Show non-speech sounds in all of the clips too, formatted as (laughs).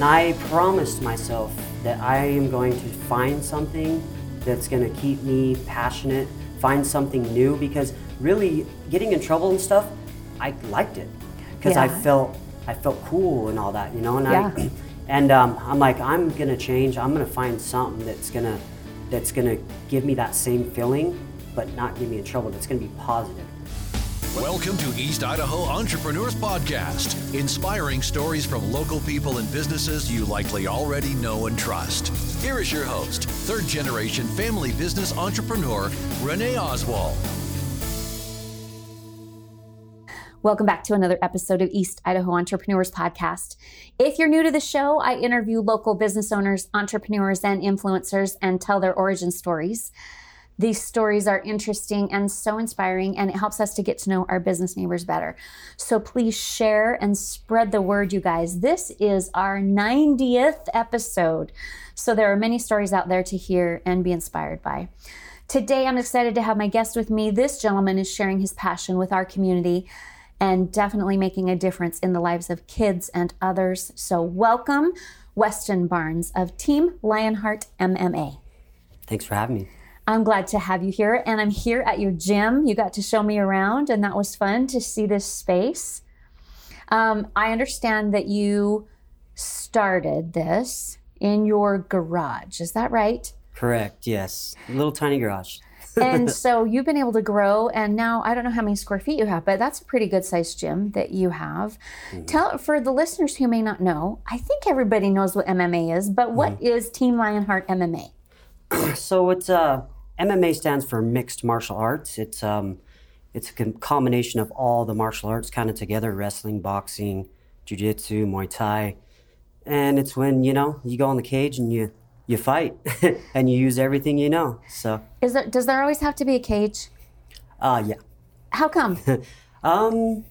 And I promised myself that I am going to find something that's going to keep me passionate, find something new because really getting in trouble and stuff, I liked it because I felt I felt cool and all that, you know. And Yeah. I (clears throat) and um, I'm like I'm gonna change. I'm gonna find something that's gonna that's gonna give me that same feeling, but not get me in trouble. That's gonna be positive. Welcome to East Idaho Entrepreneurs Podcast, inspiring stories from local people and businesses you likely already know and trust. Here is your host, third generation family business entrepreneur, Renee Oswald. Welcome back to another episode of East Idaho Entrepreneurs Podcast. If you're new to the show, I interview local business owners, entrepreneurs, and influencers and tell their origin stories. These stories are interesting and so inspiring, and it helps us to get to know our business neighbors better. So please share and spread the word, you guys. This is our 90th episode. So there are many stories out there to hear and be inspired by. Today, I'm excited to have my guest with me. This gentleman is sharing his passion with our community and definitely making a difference in the lives of kids and others. So, welcome, Weston Barnes of Team Lionheart MMA. Thanks for having me. I'm glad to have you here, and I'm here at your gym. You got to show me around, and that was fun to see this space. Um, I understand that you started this in your garage. Is that right? Correct. Yes. Little tiny garage. (laughs) and so you've been able to grow and now i don't know how many square feet you have but that's a pretty good sized gym that you have tell for the listeners who may not know i think everybody knows what mma is but what is team lionheart mma (clears throat) So it's uh, MMA stands for mixed martial arts. It's um, it's a combination of all the martial arts kind of together: wrestling, boxing, jiu-jitsu, Muay Thai, and it's when you know you go in the cage and you you fight (laughs) and you use everything you know. So is there does there always have to be a cage uh, yeah. how come (laughs) Um,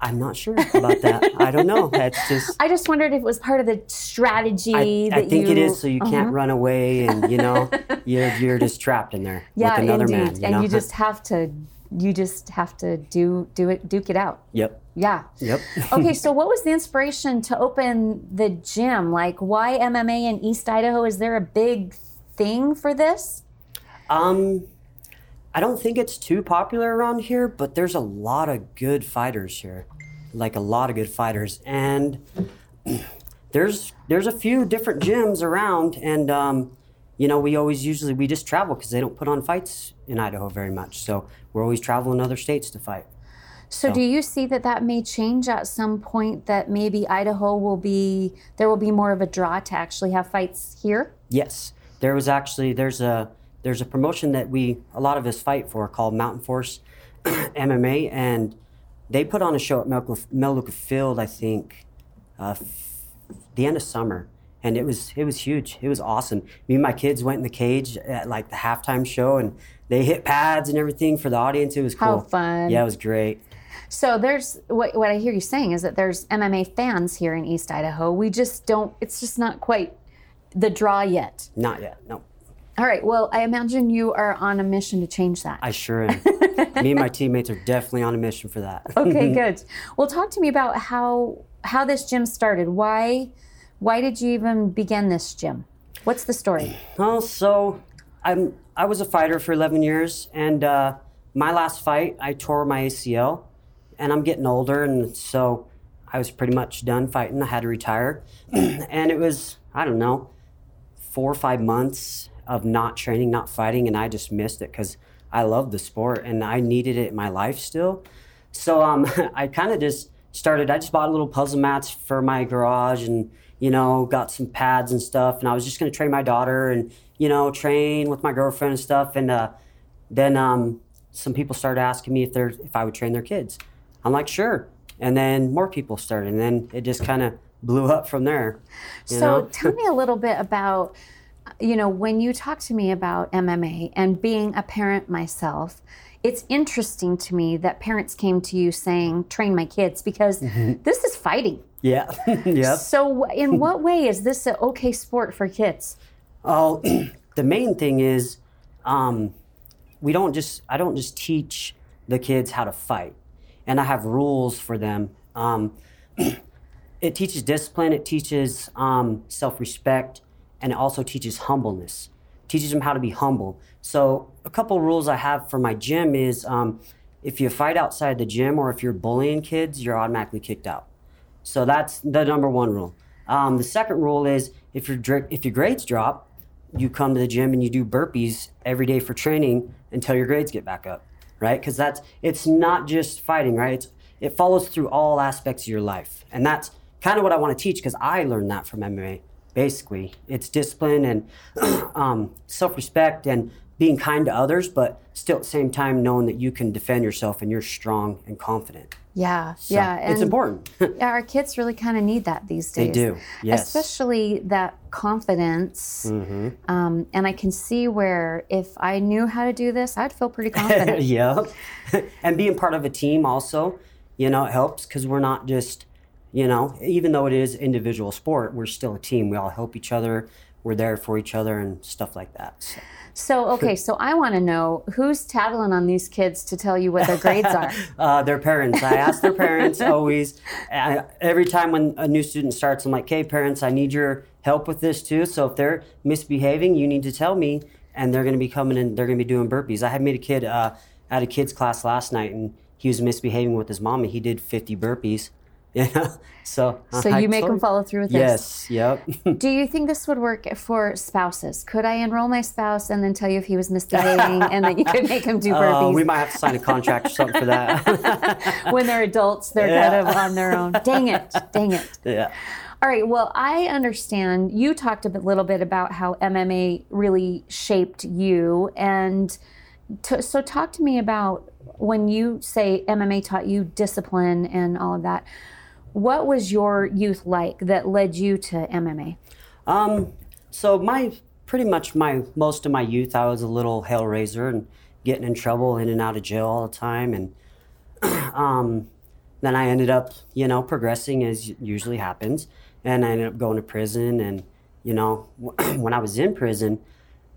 I'm not sure about that. I don't know. It's just. (laughs) i just wondered if it was part of the strategy I, I think you it is so you can't run away and you know (laughs) you're you're just trapped in there yeah with another indeed man. You and know? you just have to you just have to do do it duke it out yep yeah yep. (laughs) okay, so what was the inspiration to open the gym? Like, why MMA in East Idaho? Is there a big thing for this? Um, I don't think it's too popular around here, but there's a lot of good fighters here, like a lot of good fighters, and (clears throat) there's there's a few different gyms around, and um, you know we always usually we just travel because they don't put on fights in Idaho very much, so we're always traveling other states to fight. So, do you see that that may change at some point? That maybe Idaho will be there will be more of a draw to actually have fights here. Yes, there was actually there's a there's a promotion that we a lot of us fight for called Mountain Force (clears throat) MMA, and they put on a show at Melaleuca, Melaleuca Field, I think, uh, f- the end of summer, and it was it was huge. It was awesome. Me and my kids went in the cage at like the halftime show, and they hit pads and everything for the audience. It was cool. How fun. Yeah, it was great. So there's what what I hear you saying is that there's MMA fans here in East Idaho. We just don't. It's just not quite the draw yet. Not yet, no. All right. Well, I imagine you are on a mission to change that. I sure am. (laughs) Me and my teammates are definitely on a mission for that. okay, (laughs) good. Well, talk to me about how how this gym started. Why why did you even begin this gym? What's the story? (clears throat) Well, so I'm I was a fighter for 11 years, and uh, my last fight I tore my ACL, and I'm getting older, and so I was pretty much done fighting. I had to retire, (clears throat) and it was I don't know four or five months of not training, not fighting, and I just missed it because I love the sport and I needed it in my life still. So um, (laughs) I kind of just started. I just bought a little puzzle mats for my garage and you know got some pads and stuff. And I was just gonna train my daughter and you know train with my girlfriend and stuff. And uh, then um, some people started asking me if they're if I would train their kids. I'm like sure. And then more people started, and then it just kind of blew up from there. So tell me a little bit about you know when you talk to me about MMA and being a parent myself. It's interesting to me that parents came to you saying, train my kids, because this is fighting. yeah, (laughs) yep. So, in what way is this an okay sport for kids? Oh, (clears throat) the main thing is, um, we don't just. I don't just teach the kids how to fight, and I have rules for them. Um, (clears throat) it teaches discipline, it teaches um, self respect, and it also teaches humbleness. teaches them how to be humble. So, a couple rules I have for my gym is um, if you fight outside the gym or if you're bullying kids, you're automatically kicked out. So, that's the number one rule. Um, the second rule is if your, if your grades drop, you come to the gym and you do burpees every day for training until your grades get back up, right? Because that's it's not just fighting, right? It's it follows through all aspects of your life, and that's kind of what I want to teach because I learned that from MMA. Basically, it's discipline and (clears throat) um, self-respect and being kind to others, but still at the same time knowing that you can defend yourself and you're strong and confident. Yeah, So yeah, it's important. (laughs) yeah, our kids really kind of need that these days. They do, yes. Especially that confidence. Mm-hmm. Um, and I can see where if I knew how to do this, I'd feel pretty (laughs) confident. yeah. (laughs) and being part of a team also, you know, it helps because we're not just, you know, even though it is individual sport, we're still a team. We all help each other. We're there for each other and stuff like that. So. So, okay, so I want to know who's tattling on these kids to tell you what their grades are. (laughs) Uh, their parents. I ask their parents (laughs) always. I, every time when a new student starts, I'm like, "Okay, parents, I need your help with this too. So if they're misbehaving, you need to tell me." And they're going to be coming and they're going to be doing burpees. I had made a kid uh, at a kids class last night, and he was misbehaving with his mom, and he did 50 burpees. (laughs) Yeah. so. So I you make them follow through with this. Yes. Yep. (laughs) Do you think this would work for spouses? Could I enroll my spouse and then tell you if he was misbehaving and then you could make him do (laughs) Uh, burpees? we might have to sign a contract or something for that. when they're adults, they're Yeah. kind of on their own. Dang it. Dang it. yeah. All right. Well, I understand you talked a bit- little bit about how MMA really shaped you. And to, so, talk to me about when you say MMA taught you discipline and all of that. What was your youth like that led you to MMA? Um, so my pretty much my most of my youth, I was a little hellraiser and getting in trouble, in and out of jail all the time, and (clears throat) um, then I ended up, you know, progressing as usually happens, and I ended up going to prison. And you know, (clears throat) when I was in prison,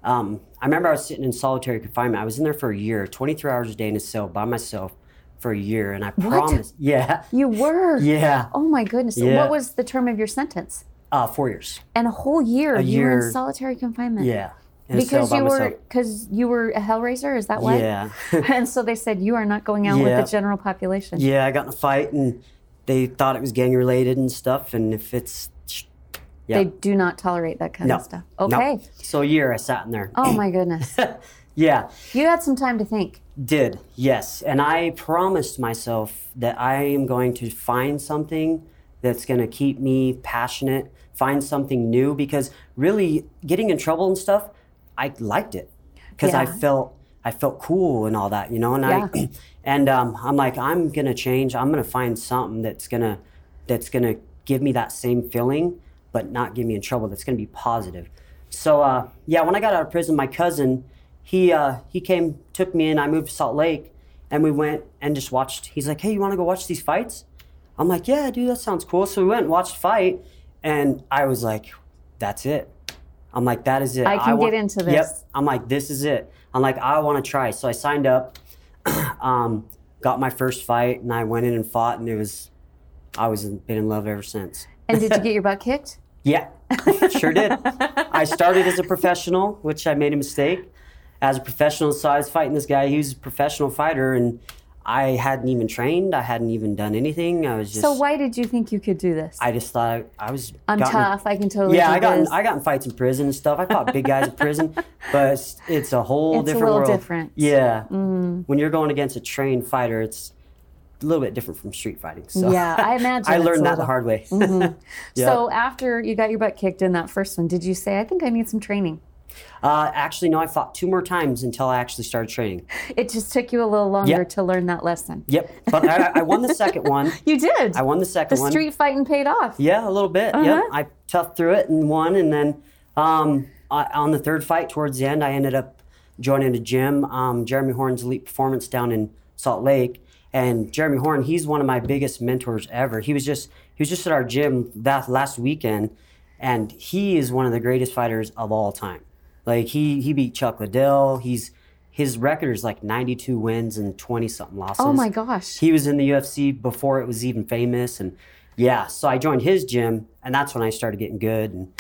um, I remember I was sitting in solitary confinement. I was in there for a year, 23 hours a day in a cell by myself for a year, and I promised, (laughs) yeah, You were? yeah, Oh my goodness. Yeah. What was the term of your sentence? uh, four years, And a whole year you were in solitary confinement. yeah, Because you were because you were a hellraiser, is that why? Yeah. (laughs) and so they said you are not going out Yeah. with the general population. Yeah, I got in a fight and they thought it was gang related and stuff. And if it's, yeah, They do not tolerate that kind no, of stuff. no. Okay. So a year I sat in there. Oh my goodness. (laughs) Yeah, you had some time to think. Did yes, and I promised myself that I am going to find something that's going to keep me passionate, find something new because really getting in trouble and stuff, I liked it because I felt I felt cool and all that, you know. And I (clears throat) and um, I'm like I'm gonna change. I'm gonna find something that's gonna that's gonna give me that same feeling, but not get me in trouble. That's gonna be positive. So uh, yeah, when I got out of prison, my cousin he uh, he came took me in. I moved to Salt Lake, and we went and just watched. He's like, "Hey, you want to go watch these fights?" I'm like, "Yeah, dude, that sounds cool." So we went and watched fight, and I was like, "That's it." I'm like, "That is it." I can want- get into this. Yep. I'm like, "This is it." I'm like, "I want to try." So I signed up, (clears throat) um, got my first fight, and I went in and fought, and it was, I was in, been in love ever since. And did you (laughs) get your butt kicked? Yeah, (laughs) sure did. I started as a professional, which I made a mistake. As a professional, so I was fighting this guy. He was a professional fighter, and I hadn't even trained. I hadn't even done anything. I was just. So why did you think you could do this? I just thought I, I was. I'm gotten- tough. I can totally Yeah, do I got in. I got in fights in prison and stuff. I fought big guys in prison, (laughs) but it's, it's a whole It's a different little world. different. Yeah, mm. when you're going against a trained fighter, it's a little bit different from street fighting. So Yeah, I (laughs) imagine I learned that little- the hard way. Mm-hmm. (laughs) Yeah. So after you got your butt kicked in that first one, did you say, I think I need some training? Uh, actually, no, I fought two more times until I actually started training. (laughs) It just took you a little longer Yeah. to learn that lesson. Yep, but I, I won the second one. (laughs) You did. I won the second the one. street fighting paid off. Yeah, a little bit. Uh-huh. Yep, I toughed through it and won. And then um, I, on the third fight, towards the end, I ended up joining a gym, um, Jeremy Horn's Elite Performance down in Salt Lake. And Jeremy Horn, he's one of my biggest mentors ever. He was just he was just at our gym that last weekend, and he is one of the greatest fighters of all time. Like he he beat Chuck Liddell. He's his record is like 92 wins and 20 something losses. Oh my gosh. He was in the UFC before it was even famous, and yeah, so I joined his gym, and that's when I started getting good and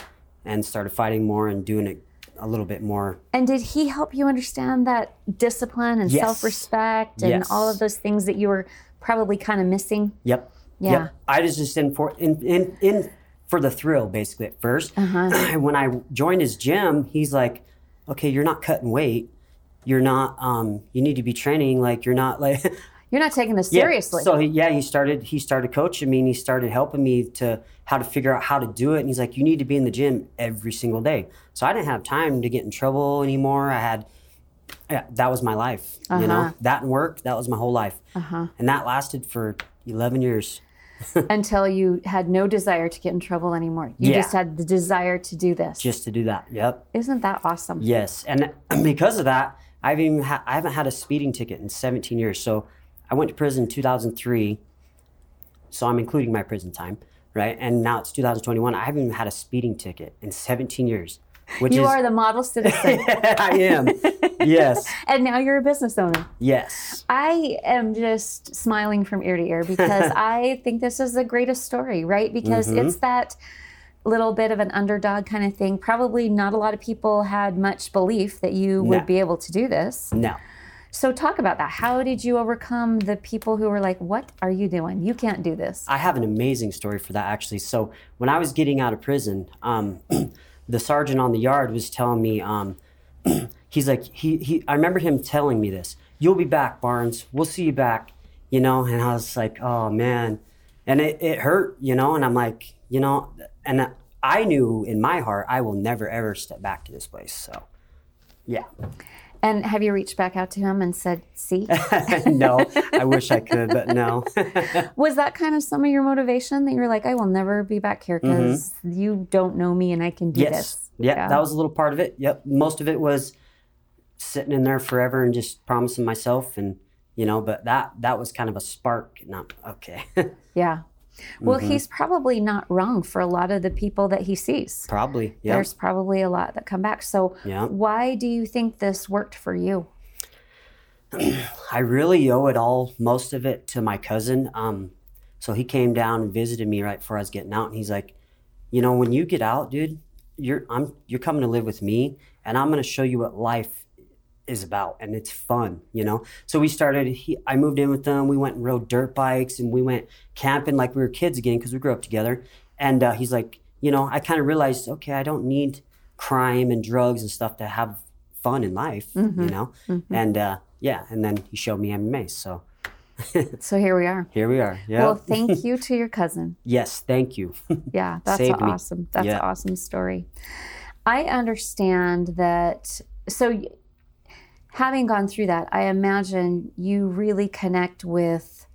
and started fighting more and doing it a little bit more. And did he help you understand that discipline and Yes. self respect and Yes. all of those things that you were probably kind of missing? Yep. Yeah. Yep. I was just in for in in, in for the thrill basically at 1st Uh-huh. (clears throat) when I joined his gym, he's like, "Okay, you're not cutting weight. You're not. Um, you need to be training. Like you're not like." (laughs) You're not taking this Yeah. seriously. So he, yeah, he started he started coaching me and he started helping me to how to figure out how to do it. And he's like, you need to be in the gym every single day. So I didn't have time to get in trouble anymore. I had yeah, that was my life. You Uh-huh. know, that and work, that was my whole life. Uh-huh. And that lasted for eleven years. (laughs) until you had no desire to get in trouble anymore. You Yeah. just had the desire to do this. Just to do that. Yep. Isn't that awesome? Yes, and (clears throat) because of that, I've even ha- I haven't had a speeding ticket in 17 years. So I went to prison in 2003. So I'm including my prison time, right? And now it's 2021. I haven't even had a speeding ticket in 17 years, which You is are the model citizen. (laughs) I am. Yes, (laughs) and now you're a business owner. yes, I am just smiling from ear to ear because (laughs) I think this is the greatest story, right? Because Mm-hmm. it's that little bit of an underdog kind of thing. Probably not a lot of people had much belief that you would No. be able to do this. no. So, talk about that. How did you overcome the people who were like, What are you doing? You can't do this. I have an amazing story for that actually. So when I was getting out of prison, um, (clears throat) the sergeant on the yard was telling me, um, (clears throat) he's like, he, he, I remember him telling me this. You'll be back, Barnes. We'll see you back. You know, and I was like, oh man, and it, it hurt. You know, and I'm like, you know, and I knew in my heart I will never ever step back to this place. So, yeah. And have you reached back out to him and said, See? (laughs) no, I wish I could, but no. (laughs) Was that kind of some of your motivation that you were like, I will never be back here because you don't know me and I can do Mm-hmm. Yes. this? Yeah, that was a little part of it. Yep. Most of it was sitting in there forever and just promising myself and you know, but that that was kind of a spark. Not okay. (laughs) Yeah. Well, Mm-hmm. he's probably not wrong for a lot of the people that he sees. Probably. Yeah. There's probably a lot that come back. So, Yeah. why do you think this worked for you? (clears throat) I really owe it all, most of it, to my cousin. Um, so he came down and visited me right before I was getting out, and he's like, you know, when you get out, dude, you're I'm you're coming to live with me, and I'm gonna show you what life is about, and it's fun, you know. So we started. He, I moved in with them. We went and rode dirt bikes, and we went camping like we were kids again because we grew up together. And uh, he's like, you know, I kind of realized, okay, I don't need crime and drugs and stuff to have fun in life, you know. And uh, yeah, and then he showed me MMA. So (laughs) So, here we are. here we are. Yeah. Well, thank (laughs) you to your cousin. yes, thank you. (laughs) Yeah, that's awesome. That's Yeah. an awesome story. I understand that. So, having gone through that, I imagine you really connect with,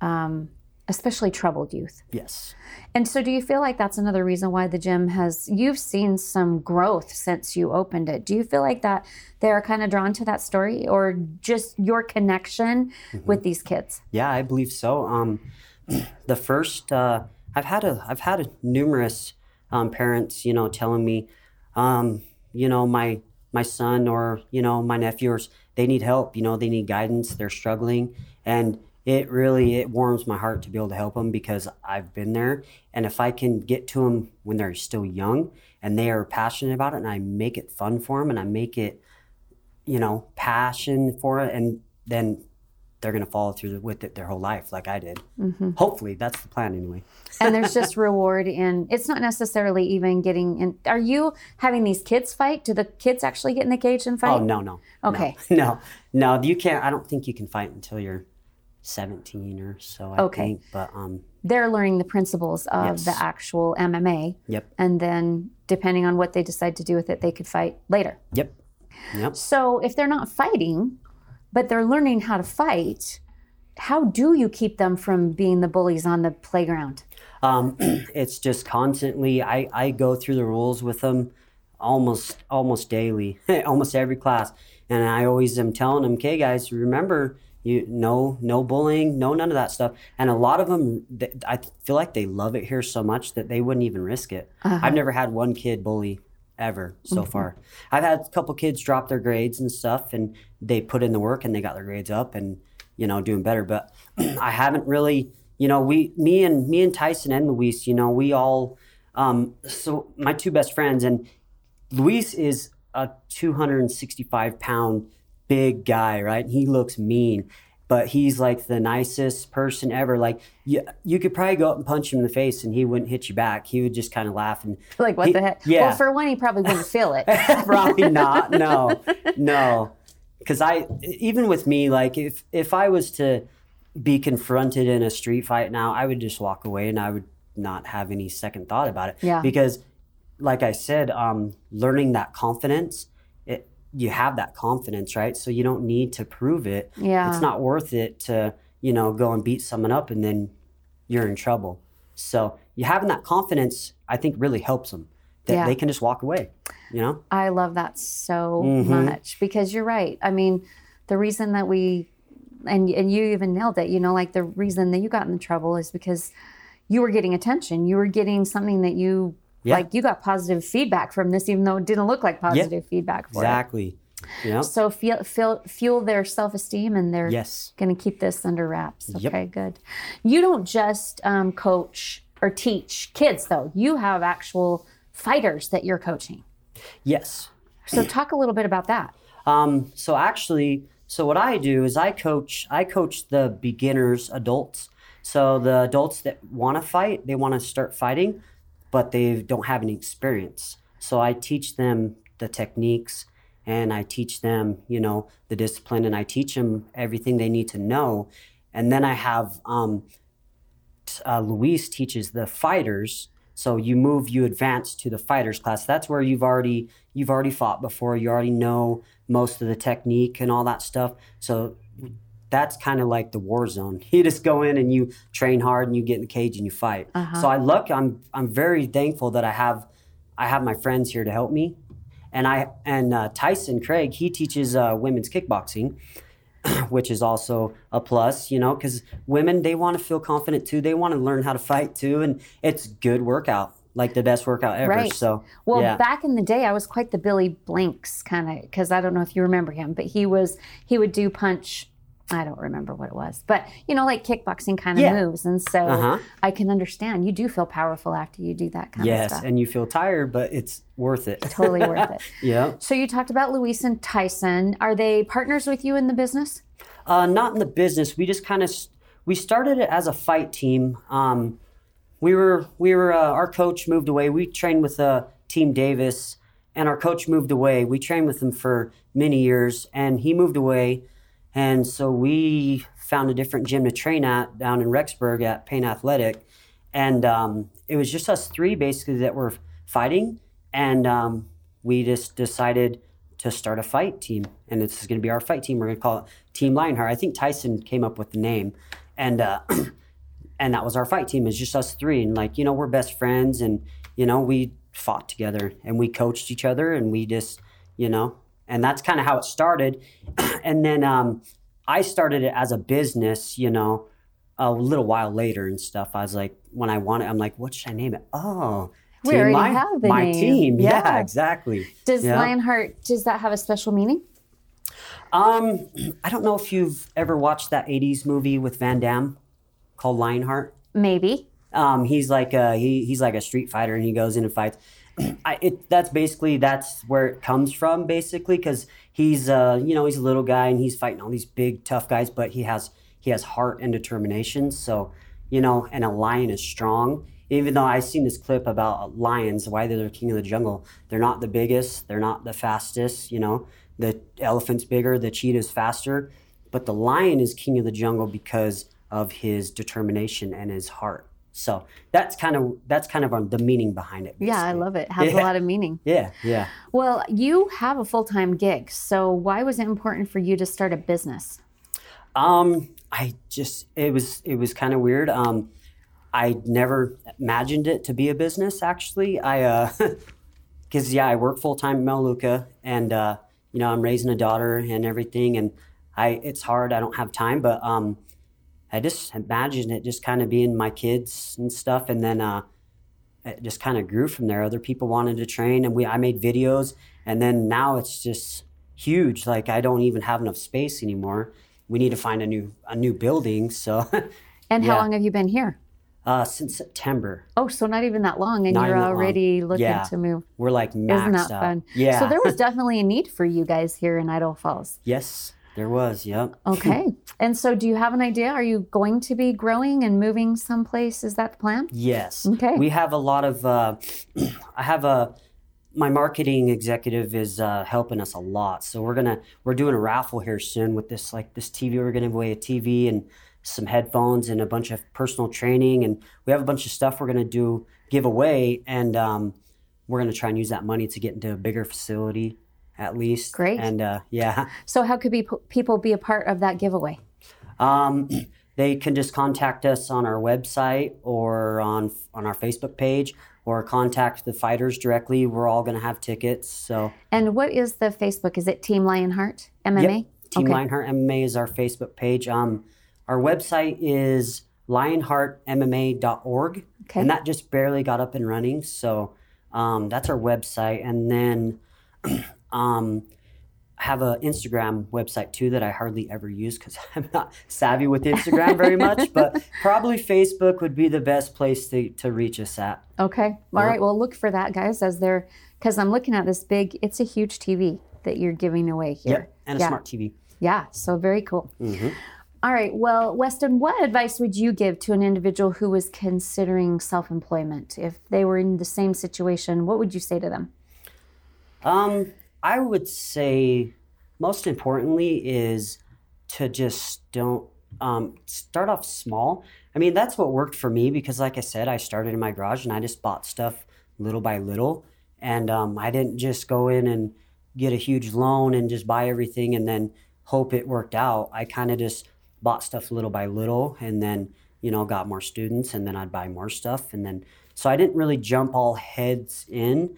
um, especially troubled youth. yes. And so, do you feel like that's another reason why the gym has? You've seen some growth since you opened it. Do you feel like that they're kind of drawn to that story, or just your connection Mm-hmm. with these kids? Yeah, I believe so. Um, (clears throat) the first, uh, I've had a, I've had a numerous um, parents, you know, telling me, um, you know, my my son or you know my nephews, they need help. You know, they need guidance. They're struggling, and it really it warms my heart to be able to help them because I've been there. And if I can get to them when they're still young and they are passionate about it, and I make it fun for them, and I make it you know, passion for it, and then they're gonna follow through with it their whole life, like I did. Hopefully, that's the plan anyway. (laughs) and there's just reward in it's not necessarily even getting in are you having these kids fight do the kids actually get in the cage and fight Oh no, no, Okay. no, (laughs) no, no. You can't. I don't think you can fight until you're 17 or so. I Okay. think. But um, they're learning the principles of Yes. the actual mma yep, and then depending on what they decide to do with it they could fight later yep, yep. so if they're not fighting but they're learning how to fight how do you keep them from being the bullies on the playground Um, (clears throat) it's just constantly. I I go through the rules with them almost almost daily, (laughs) almost every class, and I always am telling them, "Okay, guys, remember." You no no bullying, no none of that stuff, and a lot of them, I feel like they love it here so much that they wouldn't even risk it. I've never had one kid bully ever so far. I've had a couple kids drop their grades and stuff, and they put in the work and they got their grades up and you know doing better. But (clears throat) I haven't really, you know, we, me and me and Tyson and Luis, you know, we all, um, so my two best friends, and Luis is a 265 pound big guy, right? He looks mean, but he's like the nicest person ever. Like you, you could probably go up and punch him in the face, and he wouldn't hit you back. He would just kind of laugh and (laughs) Like, what he- the heck? Yeah, Well, for one, he probably wouldn't feel it. (laughs) probably not. No, (laughs) no, because I even with me, like if if I was to be confronted in a street fight now, I would just walk away and I would not have any second thought about it. Yeah. Because, like I said, um, learning that confidence, you have that confidence, right? So you don't need to prove it. Yeah. It's not worth it to you know go and beat someone up and then you're in trouble. So you having that confidence, I think, really helps them. That Yeah. they can just walk away. You know. I love that so Mm-hmm. much because you're right. I mean, the reason that we and and you even nailed it, you know, like the reason that you got in trouble is because you were getting attention. You were getting something that you Yeah. like you got positive feedback from this even though it didn't look like positive feedback for it. Exactly. You know. So feel, feel, fuel their self esteem and they're Yes. going to keep this under wraps. Yep. Okay, good. You don't just um, coach or teach kids, though. You have actual fighters that you're coaching. Yes. So talk a little bit about that. Um, so actually, so what I do is I coach. I coach the beginners, adults. So the adults that want to fight, they want to start fighting, but they don't have any experience. So I teach them the techniques, and I teach them, you know, the discipline, and I teach them everything they need to know. And then I have um, uh, Luis teaches the fighters. So you move, you advance to the fighters class. That's where you've already you've already fought before. You already know most of the technique and all that stuff. So that's kind of like the war zone. (laughs) You just go in and you train hard and you get in the cage and you fight. So I look, I'm I'm very thankful that I have I have my friends here to help me, and I and uh, Tyson Craig he teaches uh, women's kickboxing (clears throat) which is also a plus, you know, because women they want to feel confident too. They want to learn how to fight too, and it's good workout, like the best workout ever. Right. So Well, yeah, back in the day, I was quite the Billy Blanks kind of because I don't know if you remember him, but he was he would do punch. I don't remember what it was, but you know, like kickboxing kind of Yeah. moves, and so Uh-huh. I can understand. You do feel powerful after you do that kind of yes, and you feel tired, but it's worth it. totally worth (laughs) it. yeah. So you talked about Luis and Tyson. Are they partners with you in the business? Uh, not in the business. We just kind of we started it as a fight team. Um, we were we were uh, our coach moved away. We trained with uh, Team Davis, and our coach moved away. We trained with him for many years, and he moved away, and so we found a different gym to train at down in Rexburg at Payne Athletic, and um, it was just us three basically that were fighting, and um, we just decided to start a fight team, and this is going to be our fight team. We're going to call it Team Lionheart. I think Tyson came up with the name, and uh, (clears throat) and that was our fight team. It's just us three, and like you know, we're best friends, and you know, we fought together, and we coached each other, and we just you know, and that's kind of how it started. (clears throat) and then um, I started it as a business, you know, a little while later and stuff. I was like, when I wanted, I'm like, what should I name it? Oh. We Team already Lion- have the my name. team. Yeah, Yeah. exactly. Does Yeah. Lionheart does that have a special meaning? Um, (clears throat) I don't know if you've ever watched that '80s movie with Van Damme called Lionheart. Maybe. Um, he's like a he, he's like a street fighter, and he goes in and fights. I, it that's basically that's where it comes from, basically, because he's uh you know he's a little guy and he's fighting all these big tough guys, but he has he has heart and determination. So you know, and a lion is strong. Even though I've seen this clip about lions, why they're the king of the jungle. They're not the biggest, they're not the fastest. You know, the elephant's bigger, the cheetah's faster, but the lion is king of the jungle because of his determination and his heart. So that's kind of that's kind of the meaning behind it. Yeah, I love it. It has a lot of meaning. (laughs) Yeah, yeah. Well, you have a full time gig, so why was it important for you to start a business? Um, I just it was it was kind of weird. Um, I never imagined it to be a business. Actually, I uh, (laughs) because yeah, I work full time in Melaleuca, and uh, you know I'm raising a daughter and everything, and I it's hard. I don't have time, but um, I just imagined it just kind of being my kids and stuff, and then uh, it just kind of grew from there. Other people wanted to train, and we I made videos, and then now it's just huge. Like I don't even have enough space anymore. We need to find a new a new building. So (laughs) And how Yeah. long have you been here? Uh, since September. Oh, so not even that long, and Not you're that long. already looking Yeah. to move. We're like maxed Isn't that out. fun? Yeah. So there was (laughs) definitely a need for you guys here in Idaho Falls. yes, there was. Yep. Okay. (laughs) and so do you have an idea? Are you going to be growing and moving someplace? Is that the plan? Yes. Okay. We have a lot of. Uh, (clears throat) I have a. My marketing executive is uh, helping us a lot, so we're gonna we're doing a raffle here soon with this like this TV. We're gonna give away a TV and some headphones and a bunch of personal training, and we have a bunch of stuff we're gonna do give away, and um, we're gonna try and use that money to get into a bigger facility, at least. Great. And uh, yeah. So how could be, people be a part of that giveaway? Um, (clears throat) they can just contact us on our website or on on our Facebook page, or contact the fighters directly. We're all going to have tickets. So, And what is the Facebook? Is it Team Lionheart MMA? Yep. Team Okay. Lionheart MMA is our Facebook page. Um, our website is lionheartmma.org, Okay. and that just barely got up and running. So, um, that's our website, and then (clears throat) um, have a Instagram website too that I hardly ever use because (laughs) I'm not savvy with Instagram very (laughs) much. but probably Facebook would be the best place to, to reach us at. Okay. All right. Well, look for that, guys, as they're because I'm looking at this big. It's a huge TV that you're giving away here. Yep, and a yeah. smart TV. Yeah. So very cool. Mm-hmm. All right. Well, Weston, what advice would you give to an individual who was considering self-employment? If they were in the same situation, what would you say to them? Um, I would say most importantly is to just don't um, start off small. I mean, that's what worked for me because, like I said, I started in my garage and I just bought stuff little by little. And um, I didn't just go in and get a huge loan and just buy everything and then hope it worked out. I kind of just bought stuff little by little and then, you know, got more students and then I'd buy more stuff. And then, so I didn't really jump all heads in,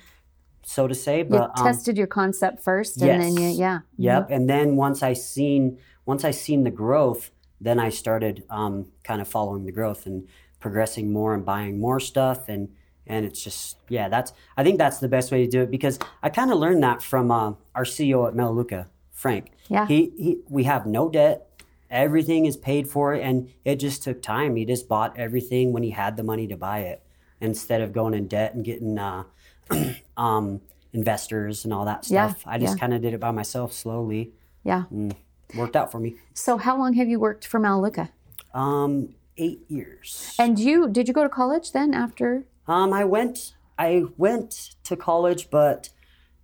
so to say. You But um, tested your concept first, and then you, yeah. Yep. And then once I seen once I seen the growth, then I started um, kind of following the growth and progressing more and buying more stuff and and it's just yeah that's I think that's the best way to do it because I kind of learned that from uh, our CEO at Melaleuca, Frank. Yeah. He, he we have no debt. Everything is paid for and it just took time. He just bought everything when he had the money to buy it instead of going in debt and getting uh, (clears throat) um, investors and all that stuff. Yeah. I just yeah. kind of did it by myself slowly. Yeah. Worked out for me. So, how long have you worked for Melaleuca? Um, eight years. And you did you go to college then after? Um, I went. I went to college, but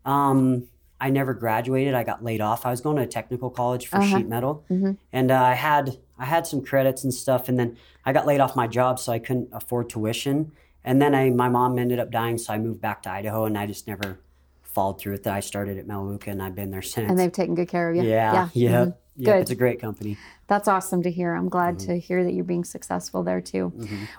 um, I never graduated. I got laid off. I was going to a technical college for Uh-huh. sheet metal, and uh, I had I had some credits and stuff, and then I got laid off my job, so I couldn't afford tuition. And then I, my mom ended up dying, so I moved back to Idaho, and I just never followed through with it. I started at Melaleuca, and I've been there (laughs) since. And they've taken good care of you. yeah, yeah, mhm. yeah. Good. It's a great company. That's awesome to hear. I'm glad Mm-hmm. to hear that you're being successful there too.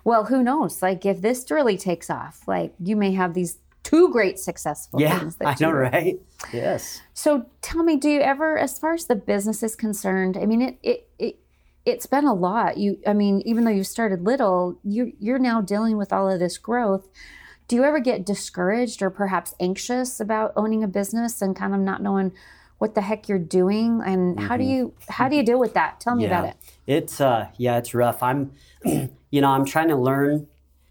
Well, who knows? Like if this really takes off, like you may have these two great successful Yeah, things that (laughs) I know, right? Yes. So tell me, do you ever, as far as the business is concerned, I mean, it it it it's been a lot. You, I mean, even though you started little, you you're now dealing with all of this growth. Do you ever get discouraged or perhaps anxious about owning a business and kind of not knowing what the heck you're doing? And how do you how do you deal with that? Tell me about it. It's uh yeah, it's rough. I'm (clears throat) you know, I'm trying to learn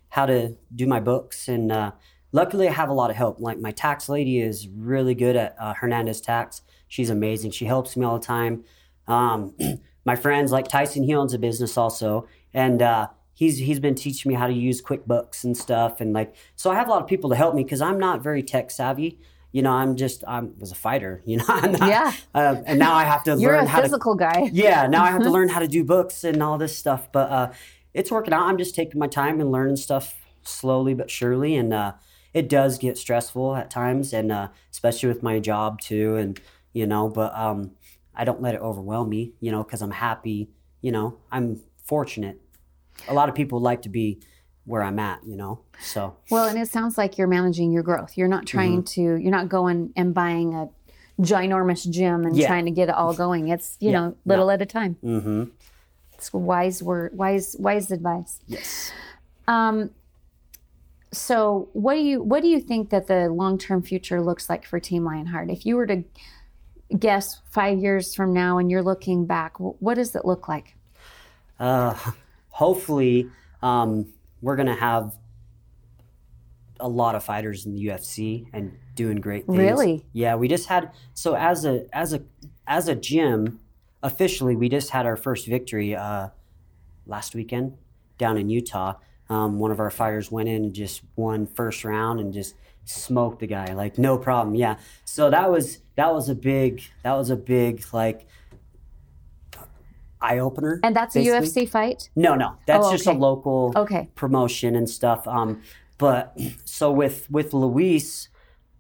how to do my books and uh luckily I have a lot of help. Like my tax lady is really good at uh, Hernandez Tax. She's amazing. She helps me all the time. Um (clears throat) my friends like Tyson he owns a business also and uh He's, he's been teaching me how to use QuickBooks and stuff, and like so I have a lot of people to help me because I'm not very tech savvy. You know, I'm just I was a fighter. (laughs) You know, not, Yeah. uh, and now I have to You're learn a how to physical guy. yeah now i have to learn how to do books and all this stuff but uh, it's working out i'm just taking my time and learning stuff slowly but surely and uh, it does get stressful at times and uh, especially with my job too and you know but um, i don't let it overwhelm me you know because i'm happy you know i'm fortunate a lot of people like to be where i'm at you know so Well, and it sounds like you're managing your growth. You're not trying Mm-hmm. to, you're not going and buying a ginormous gym and Yeah. trying to get it all going. It's, you Yeah. know, little at a time. mm-hmm. It's wise word, wise, wise advice. yes Um, so what do you, what do you think that the long-term future looks like for Team Lionheart? If you were to guess five years from now and you're looking back, what does it look like? Uh, (laughs) hopefully um, we're gonna have a lot of fighters in the UFC and doing great things. Really? Yeah, we just had so as a as a as a gym officially we just had our first victory uh, last weekend down in Utah. Um, one of our fighters went in and just won first round and just smoked the guy like no problem. Yeah, so that was that was a big that was a big like eye opener. And that's basically. a UFC fight? No, no, that's Oh, just a local Okay. promotion and stuff. Um, but so with with Luis,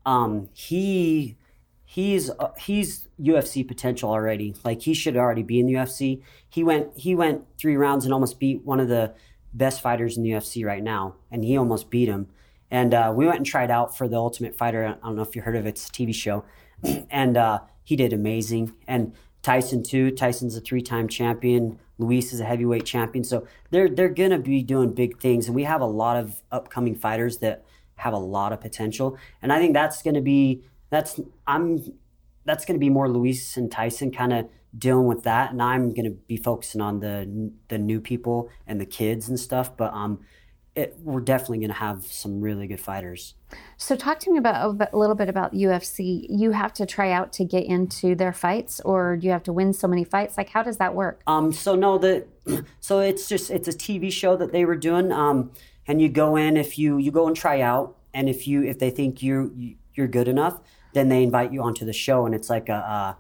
um, he he's uh, he's UFC potential already. Like he should already be in the UFC. He went he went three rounds and almost beat one of the best fighters in the UFC right now, and he almost beat him. And uh, we went and tried out for the Ultimate Fighter. I don't know if you heard of it. It's a TV show, (clears throat) and uh, he did amazing. And Tyson too. Tyson's a three-time champion. Luis is a heavyweight champion. So they're they're gonna be doing big things, and we have a lot of upcoming fighters that have a lot of potential. And I think that's gonna be that's I'm that's gonna be more Luis and Tyson kind of dealing with that, and I'm gonna be focusing on the the new people and the kids and stuff. But um, it, we're definitely gonna have some really good fighters. So, talk to me about a little bit about UFC. You have to try out to get into their fights, or do you have to win so many fights? Like, how does that work? Um, so no, the (clears throat) so it's just it's a TV show that they were doing. Um, and you go in if you you go and try out, and if you if they think you you- you're good enough, then they invite you onto the show, and it's like a uh,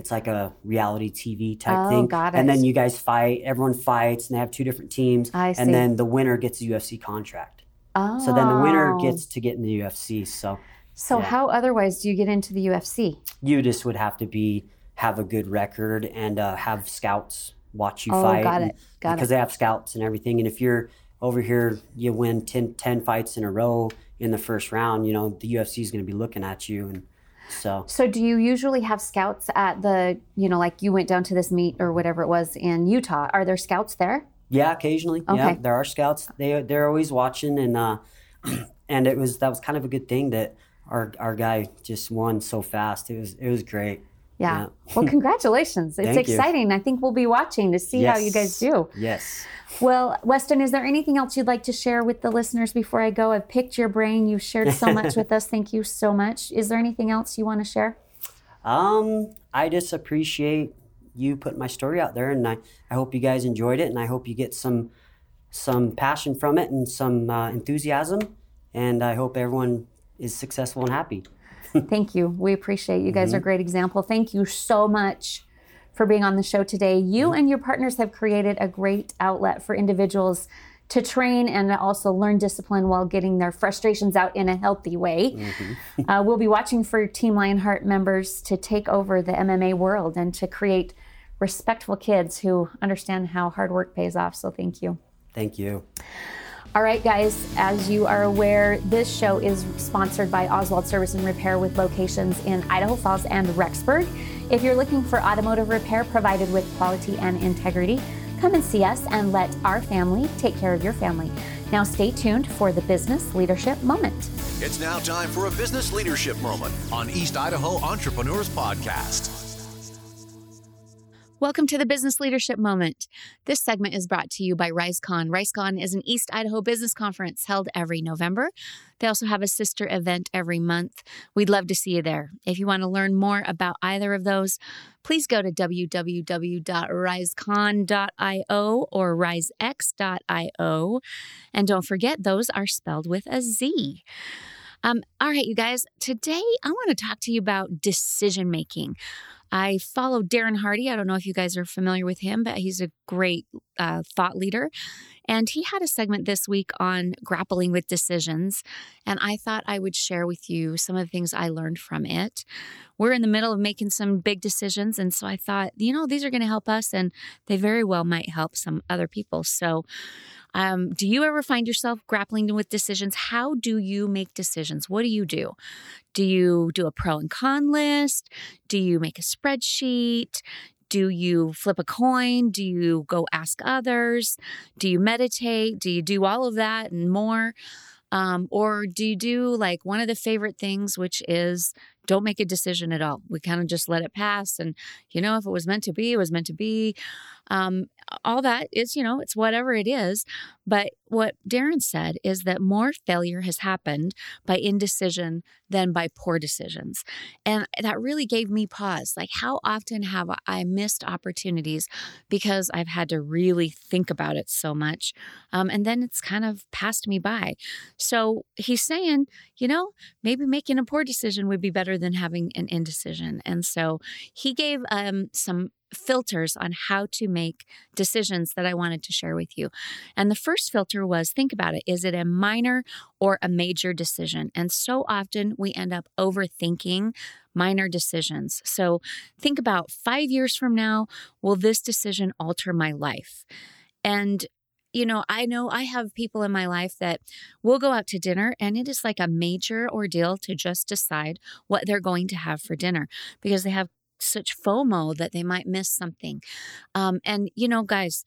it's like a reality TV type Oh, thing. got And then you guys fight. Everyone fights, and they have two different teams. I see. And then the winner gets a UFC contract. Oh, So then the winner gets to get in the UFC. So So, yeah. how otherwise do you get into the UFC? you just would have to be have a good record and uh, have scouts watch you Oh, fight. got it, got because it. they have scouts and everything. And if you're over here, you win 10, 10 fights in a row in the first round. You know the UFC is going to be looking at you, and so So, do you usually have scouts at the, you know, like you went down to this meet or whatever it was in Utah? Are there scouts there? yeah, occasionally, yeah, Okay. there are scouts. They they're always watching, and uh, (clears throat) and it was that was kind of a good thing that our our guy just won so fast. It was it was great. Yeah. Well, (laughs) congratulations. It's Thank you. exciting. I think we'll be watching to see how you guys do. Yes. Well, Weston, is there anything else you'd like to share with the listeners before I go? I've picked your brain. You've shared so much with (laughs) us. Thank you so much. Is there anything else you want to share? Um, I just appreciate you putting my story out there, and I, I hope you guys enjoyed it, and I hope you get some some passion from it and some uh, enthusiasm, and I hope everyone is successful and happy. Thank you. We appreciate you guys are a great example. Thank you so much for being on the show today. You mm-hmm. and your partners have created a great outlet for individuals to train and also learn discipline while getting their frustrations out in a healthy way. Mm-hmm. uh, we'll be watching for Team Lionheart members to take over the MMA world and to create respectful kids who understand how hard work pays off. So thank you. Thank you. All right, guys, as you are aware, this show is sponsored by Oswald Service and Repair with locations in Idaho Falls and Rexburg. If you're looking for automotive repair provided with quality and integrity, come and see us and let our family take care of your family. Now, stay tuned for the business leadership moment. It's now time for a business leadership moment on East Idaho Entrepreneurs Podcast. Welcome to the Business Leadership Moment. This segment is brought to you by RizeCon. RizeCon is an East Idaho business conference held every November. They also have a sister event every month. We'd love to see you there. If you want to learn more about either of those, please go to www.rizecon.io or rizex.io. And don't forget, those are spelled with a Z. Um, all right, you guys, today I want to talk to you about decision making. I follow Darren Hardy. I don't know if you guys are familiar with him, but he's a great uh, thought leader. And he had a segment this week on grappling with decisions. And I thought I would share with you some of the things I learned from it. We're in the middle of making some big decisions. And so I thought, you know, these are going to help us, and they very well might help some other people. So, um, do you ever find yourself grappling with decisions? How do you make decisions? What do you do? Do you do a pro and con list? Do you make a spreadsheet? Do you flip a coin? Do you go ask others? Do you meditate? Do you do all of that and more? Um, or do you do like one of the favorite things, which is don't make a decision at all. We kind of just let it pass. And, you know, if it was meant to be, it was meant to be. Um, all that is, you know, it's whatever it is. But what Darren said is that more failure has happened by indecision than by poor decisions. And that really gave me pause. Like, how often have I missed opportunities because I've had to really think about it so much? Um, and then it's kind of passed me by. So he's saying, you know, maybe making a poor decision would be better than having an indecision. And so he gave um, some filters on how to make decisions that I wanted to share with you. And the first filter was think about it is it a minor or a major decision? And so often we end up overthinking minor decisions. So think about five years from now, will this decision alter my life? And you know, I know I have people in my life that will go out to dinner and it is like a major ordeal to just decide what they're going to have for dinner because they have such FOMO that they might miss something. Um, and, you know, guys,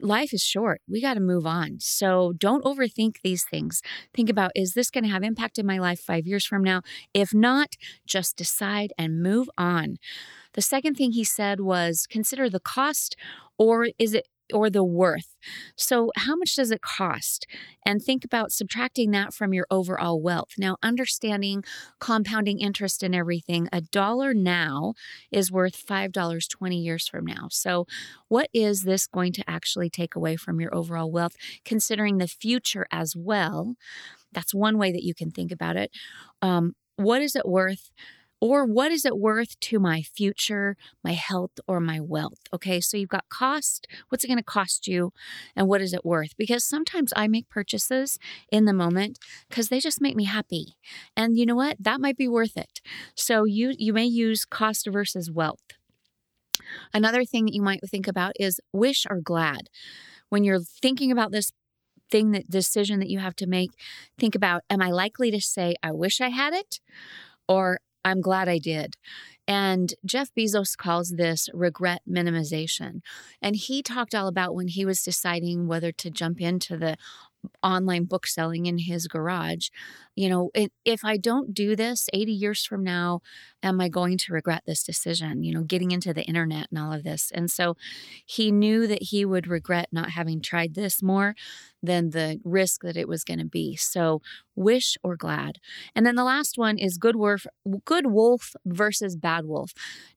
life is short. We got to move on. So don't overthink these things. Think about is this going to have impact in my life five years from now? If not, just decide and move on. The second thing he said was consider the cost or is it or the worth. So, how much does it cost? And think about subtracting that from your overall wealth. Now, understanding compounding interest and everything, a dollar now is worth $5 20 years from now. So, what is this going to actually take away from your overall wealth, considering the future as well? That's one way that you can think about it. Um, what is it worth? Or what is it worth to my future, my health, or my wealth? Okay, so you've got cost. What's it going to cost you? And what is it worth? Because sometimes I make purchases in the moment because they just make me happy. And you know what? That might be worth it. So you you may use cost versus wealth. Another thing that you might think about is wish or glad. When you're thinking about this thing that decision that you have to make, think about am I likely to say I wish I had it or I'm glad I did. And Jeff Bezos calls this regret minimization. And he talked all about when he was deciding whether to jump into the online book selling in his garage. You know, if I don't do this 80 years from now, am I going to regret this decision? You know, getting into the internet and all of this. And so he knew that he would regret not having tried this more than the risk that it was going to be. So, wish or glad. And then the last one is good wolf, good wolf versus bad wolf.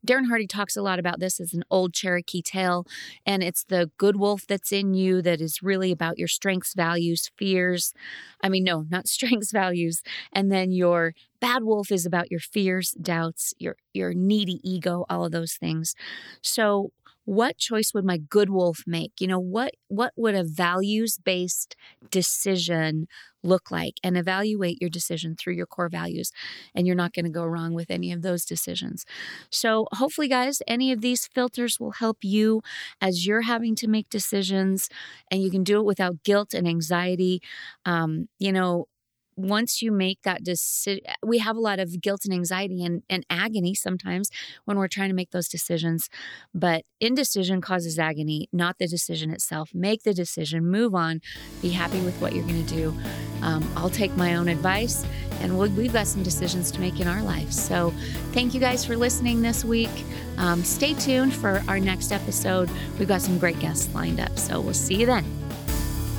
Darren Hardy talks a lot about this as an old Cherokee tale, and it's the good wolf that's in you that is really about your strengths, values, fears. I mean, no, not (laughs) strengths, values. And then your bad wolf is about your fears, doubts, your your needy ego, all of those things. So what choice would my good wolf make? You know what what would a values based decision look like? And evaluate your decision through your core values and you're not going to go wrong with any of those decisions. So hopefully guys any of these filters will help you as you're having to make decisions and you can do it without guilt and anxiety. Um, you know once you make that decision, we have a lot of guilt and anxiety and, and agony sometimes when we're trying to make those decisions. But indecision causes agony, not the decision itself. Make the decision, move on, be happy with what you're going to do. Um, I'll take my own advice, and we we've got some decisions to make in our life. So, thank you guys for listening this week. Um, stay tuned for our next episode. We've got some great guests lined up. So, we'll see you then.